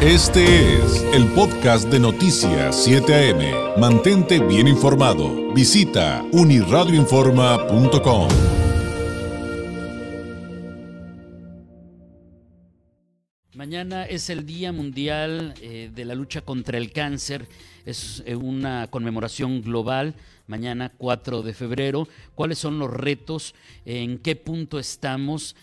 Este es el podcast de Noticias 7 AM. Mantente bien informado. Visita uniradioinforma.com. Mañana es el Día Mundial eh, de la Lucha contra el Cáncer. Es eh, una conmemoración global. Mañana 4 de febrero. ¿Cuáles son los retos? ¿En qué punto estamos?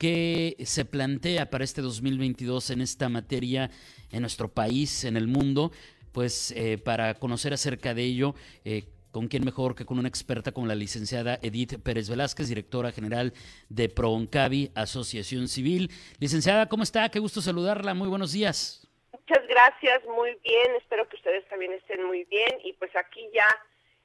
¿Qué se plantea para este 2022 en esta materia en nuestro país, en el mundo? Pues eh, para conocer acerca de ello, eh, ¿con quién mejor que con una experta como la licenciada Edith Pérez Velázquez, directora general de ProOncavi, Asociación Civil? Licenciada, ¿cómo está? Qué gusto saludarla. Muy buenos días. Muchas gracias, muy bien. Espero que ustedes también estén muy bien. Y pues aquí ya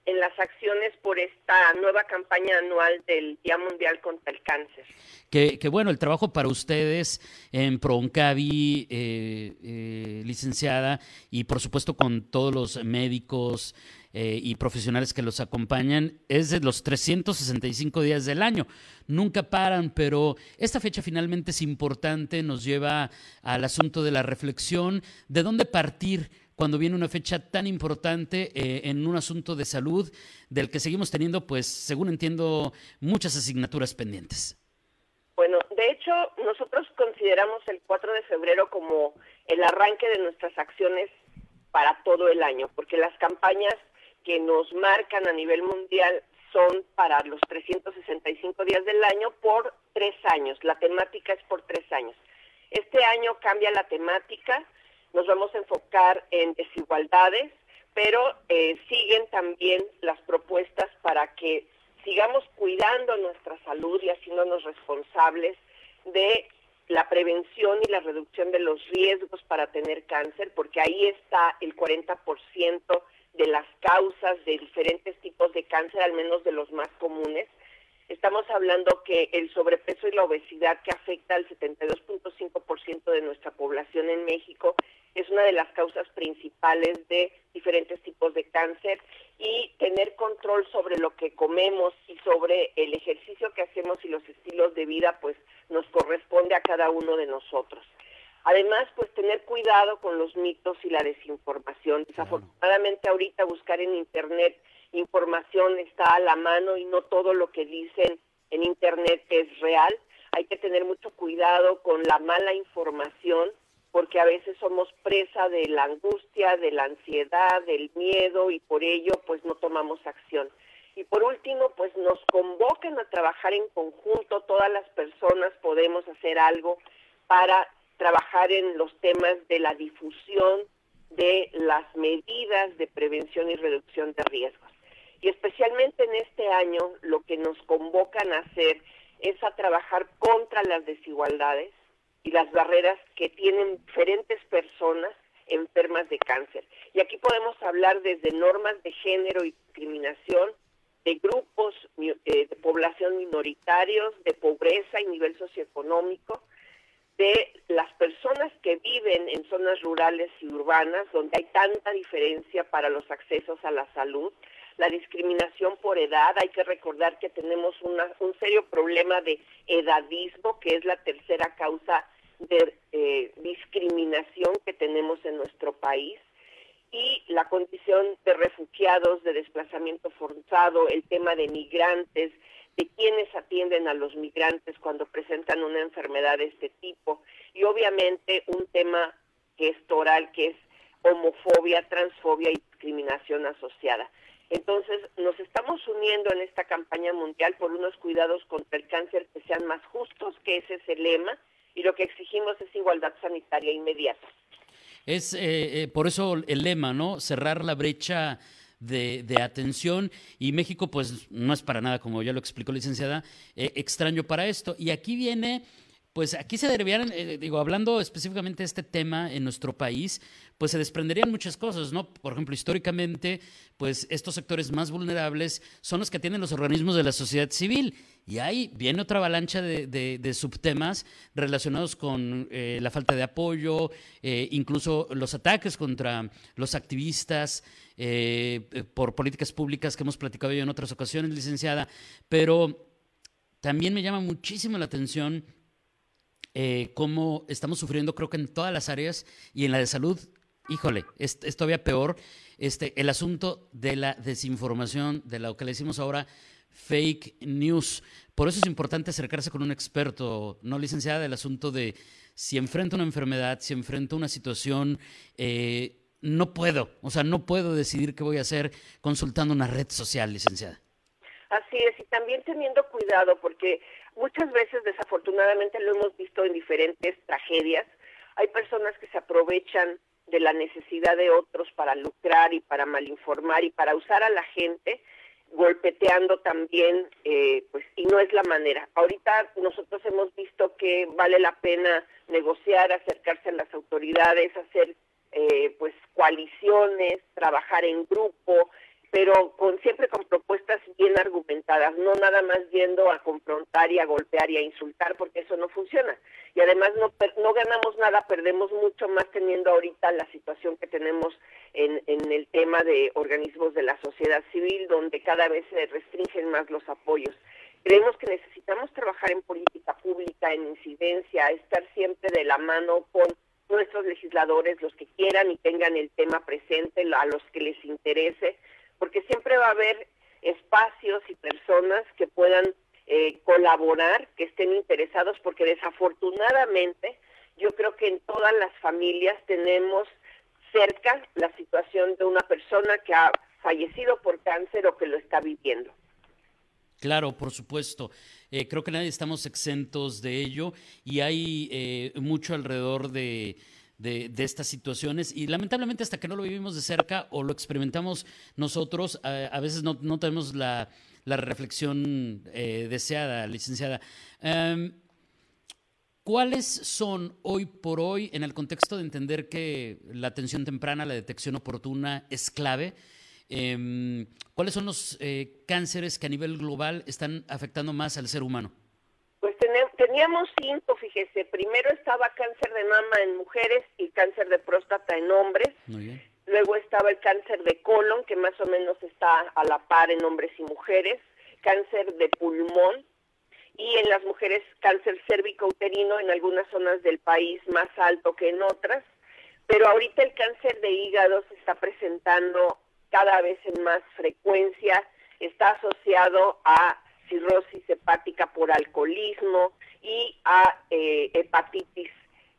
en las acciones por esta nueva campaña anual del Día Mundial contra el Cáncer. Que, bueno, el trabajo para ustedes en ProOncavi, eh, eh, licenciada, y por supuesto con todos los médicos eh, y profesionales que los acompañan, es de los 365 días del año. Nunca paran, pero esta fecha finalmente es importante, nos lleva al asunto de la reflexión, de dónde partir cuando viene una fecha tan importante eh, en un asunto de salud del que seguimos teniendo, pues, según entiendo, muchas asignaturas pendientes. Bueno, de hecho, nosotros consideramos el 4 de febrero como el arranque de nuestras acciones para todo el año, porque las campañas que nos marcan a nivel mundial son para los 365 días del año por tres años. La temática es por tres años. Este año cambia la temática nos vamos a enfocar en desigualdades, pero eh, siguen también las propuestas para que sigamos cuidando nuestra salud y haciéndonos responsables de la prevención y la reducción de los riesgos para tener cáncer, porque ahí está el 40% de las causas de diferentes tipos de cáncer, al menos de los más comunes. Estamos hablando que el sobrepeso y la obesidad que afecta al 72.5% de nuestra población en México es una de las causas principales de diferentes tipos de cáncer y tener control sobre lo que comemos y sobre el ejercicio que hacemos y los estilos de vida pues nos corresponde a cada uno de nosotros. Además, pues tener cuidado con los mitos y la desinformación. Desafortunadamente ahorita buscar en internet información está a la mano y no todo lo que dicen en internet es real. Hay que tener mucho cuidado con la mala información porque a veces somos presa de la angustia, de la ansiedad, del miedo y por ello pues no tomamos acción. Y por último, pues nos convocan a trabajar en conjunto, todas las personas podemos hacer algo para trabajar en los temas de la difusión de las medidas de prevención y reducción de riesgos. Y especialmente en este año lo que nos convocan a hacer es a trabajar contra las desigualdades, y las barreras que tienen diferentes personas enfermas de cáncer. Y aquí podemos hablar desde normas de género y discriminación, de grupos eh, de población minoritarios, de pobreza y nivel socioeconómico, de las personas que viven en zonas rurales y urbanas, donde hay tanta diferencia para los accesos a la salud, la discriminación por edad, hay que recordar que tenemos un serio problema de edadismo, que es la tercera causa de eh, discriminación que tenemos en nuestro país y la condición de refugiados, de desplazamiento forzado, el tema de migrantes, de quienes atienden a los migrantes cuando presentan una enfermedad de este tipo y obviamente un tema que es toral, que es homofobia, transfobia y discriminación asociada. Entonces, nos estamos uniendo en esta campaña mundial por unos cuidados contra el cáncer que sean más justos, que ese es el lema, y lo que exigimos es igualdad sanitaria inmediata. Es eh, eh, por eso el lema, ¿no? Cerrar la brecha de, atención y México pues no es para nada, como ya lo explicó licenciada, eh, extraño para esto. Y aquí viene pues aquí se derivarían, eh, digo, hablando específicamente de este tema en nuestro país, pues se desprenderían muchas cosas, ¿no? Por ejemplo, históricamente, pues estos sectores más vulnerables son los que tienen los organismos de la sociedad civil. Y ahí viene otra avalancha de, subtemas relacionados con eh, la falta de apoyo, eh, incluso los ataques contra los activistas por políticas públicas que hemos platicado yo en otras ocasiones, licenciada. Pero también me llama muchísimo la atención eh, cómo estamos sufriendo, creo que en todas las áreas y en la de salud, híjole, es, todavía peor, este, el asunto de la desinformación, de lo que le decimos ahora fake news. Por eso es importante acercarse con un experto, no licenciada, del asunto de si enfrento una enfermedad, si enfrento una situación, eh, no puedo, o sea, no puedo decidir qué voy a hacer consultando una red social, licenciada. Así es, y también teniendo cuidado, porque muchas veces desafortunadamente lo hemos visto en diferentes tragedias, hay personas que se aprovechan de la necesidad de otros para lucrar y para malinformar y para usar a la gente golpeteando también, eh, pues, y no es la manera. Ahorita nosotros hemos visto que vale la pena negociar, acercarse a las autoridades, hacer, eh, pues, coaliciones, trabajar en grupo, pero con siempre con propuestas bien argumentadas, no nada más yendo a confrontar y a golpear y a insultar, porque eso no funciona. Y además no, no ganamos nada, perdemos mucho más teniendo ahorita la situación que tenemos en, en el tema de organismos de la sociedad civil, donde cada vez se restringen más los apoyos. Creemos que necesitamos trabajar en política pública, en incidencia, estar siempre de la mano con nuestros legisladores, los que quieran y tengan el tema presente, a los que les interese, porque siempre va a haber espacios y personas que puedan eh, colaborar, que estén interesados, porque desafortunadamente yo creo que en todas las familias tenemos cerca la situación de una persona que ha fallecido por cáncer o que lo está viviendo. Claro, por supuesto. Eh, creo que nadie estamos exentos de ello y hay eh, mucho alrededor de, de, estas situaciones y lamentablemente hasta que no lo vivimos de cerca o lo experimentamos nosotros, a, veces no, tenemos la, reflexión eh, deseada, licenciada. Em, ¿Cuáles son hoy por hoy, en el contexto de entender que la atención temprana, la detección oportuna es clave? Em, ¿Cuáles son los eh, cánceres que a nivel global están afectando más al ser humano? Teníamos cinco, fíjese. Primero estaba cáncer de mama en mujeres y cáncer de próstata en hombres. Luego estaba el cáncer de colon, que más o menos está a la par en hombres y mujeres. Cáncer de pulmón. Y en las mujeres, cáncer cérvico-uterino en algunas zonas del país más alto que en otras. Pero ahorita el cáncer de hígado se está presentando cada vez en más frecuencia. Está asociado a cirrosis hepática por alcoholismo y a eh, hepatitis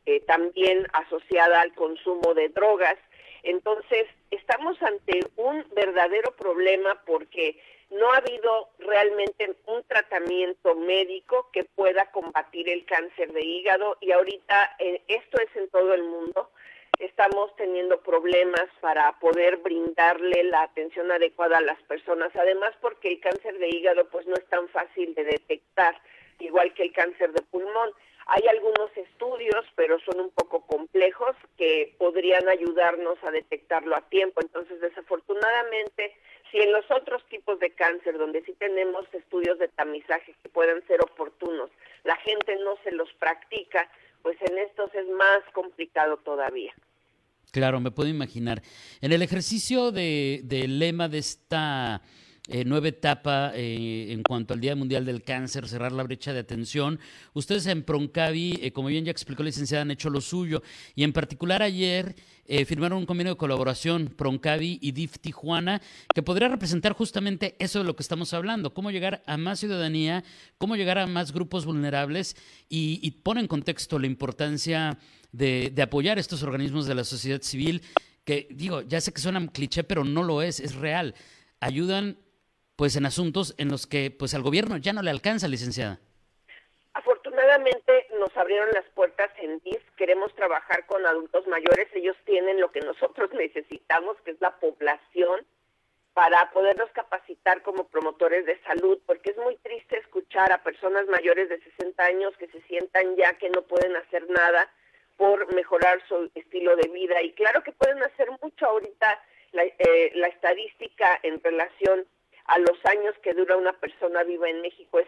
eh, también asociada al consumo de drogas. Entonces, estamos ante un verdadero problema porque no ha habido realmente un tratamiento médico que pueda combatir el cáncer de hígado y ahorita eh, esto es en todo el mundo estamos teniendo problemas para poder brindarle la atención adecuada a las personas, además porque el cáncer de hígado pues no es tan fácil de detectar, igual que el cáncer de pulmón. Hay algunos estudios, pero son un poco complejos, que podrían ayudarnos a detectarlo a tiempo. Entonces, desafortunadamente, si en los otros tipos de cáncer, donde sí tenemos estudios de tamizaje que puedan ser oportunos, la gente no se los practica, pues en estos es más complicado todavía. Claro, me puedo imaginar. En el ejercicio de, del lema de esta eh, nueva etapa eh, en cuanto al Día Mundial del Cáncer, cerrar la brecha de atención, ustedes en Proncavi, eh, como bien ya explicó la licenciada, han hecho lo suyo. Y en particular ayer firmaron un convenio de colaboración, Proncavi y DIF Tijuana, que podría representar justamente eso de lo que estamos hablando, cómo llegar a más ciudadanía, cómo llegar a más grupos vulnerables y, pone en contexto la importancia de, apoyar estos organismos de la sociedad civil que, digo, ya sé que suena cliché, pero no lo es, es real. Ayudan pues en asuntos en los que pues al gobierno ya no le alcanza, licenciada. Afortunadamente nos abrieron las puertas en DIF, queremos trabajar con adultos mayores, ellos tienen lo que nosotros necesitamos, que es la población, para podernos capacitar como promotores de salud, porque es muy triste escuchar a personas mayores de 60 años que se sientan ya que no pueden hacer nada por mejorar su estilo de vida. Y claro que pueden hacer mucho ahorita la, eh, la estadística en relación a los años que dura una persona viva en México es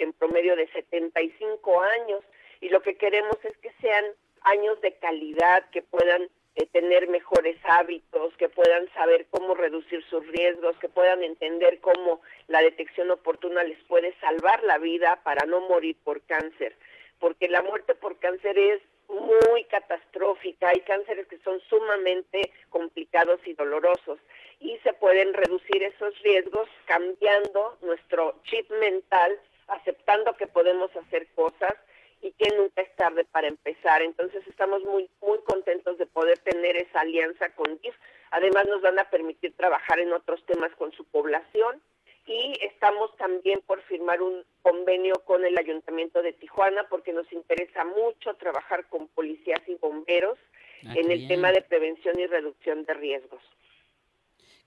en promedio de 75 años. Y lo que queremos es que sean años de calidad, que puedan eh, tener mejores hábitos, que puedan saber cómo reducir sus riesgos, que puedan entender cómo la detección oportuna les puede salvar la vida para no morir por cáncer. Porque la muerte por cáncer es muy catastrófica, hay cánceres que son sumamente complicados y dolorosos y se pueden reducir esos riesgos cambiando nuestro chip mental, aceptando que podemos hacer cosas y que nunca es tarde para empezar. Entonces estamos muy muy contentos de poder tener esa alianza con DIF. Además nos van a permitir trabajar en otros temas con su población y estamos también por firmar un convenio con el Ayuntamiento de Tijuana porque nos interesa mucho trabajar con policías y bomberos ah, en el tema de prevención y reducción de riesgos.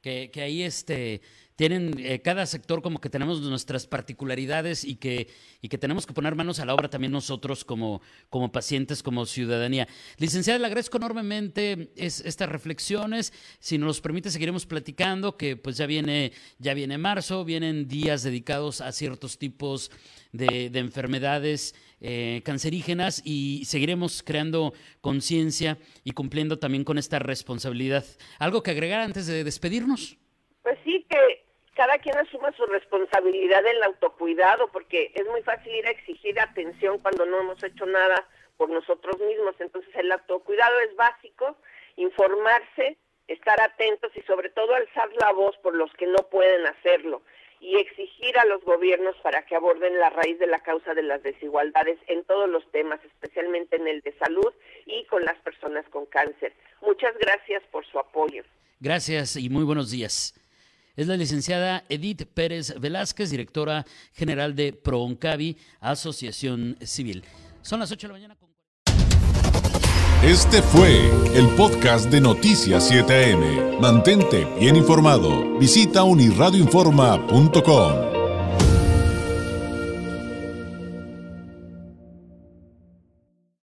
Que, que ahí este tienen eh, cada sector como que tenemos nuestras particularidades y que, y que tenemos que poner manos a la obra también nosotros como, como pacientes, como ciudadanía. Licenciada, le agradezco enormemente es, estas reflexiones. Si nos permite, seguiremos platicando, que pues ya viene, ya viene marzo, vienen días dedicados a ciertos tipos de, enfermedades eh, cancerígenas y seguiremos creando conciencia y cumpliendo también con esta responsabilidad. ¿Algo que agregar antes de despedirnos? Pues sí, cada quien asuma su responsabilidad en el autocuidado, porque es muy fácil ir a exigir atención cuando no hemos hecho nada por nosotros mismos. Entonces el autocuidado es básico, informarse, estar atentos y sobre todo alzar la voz por los que no pueden hacerlo y exigir a los gobiernos para que aborden la raíz de la causa de las desigualdades en todos los temas, especialmente en el de salud y con las personas con cáncer. Muchas gracias por su apoyo. Gracias y muy buenos días es la licenciada Edith Pérez Velázquez, directora general de ProOncavi, Asociación Civil. Son las 8 de la mañana. Este fue el podcast de Noticias 7am. Mantente bien informado. Visita unirradioinforma.com.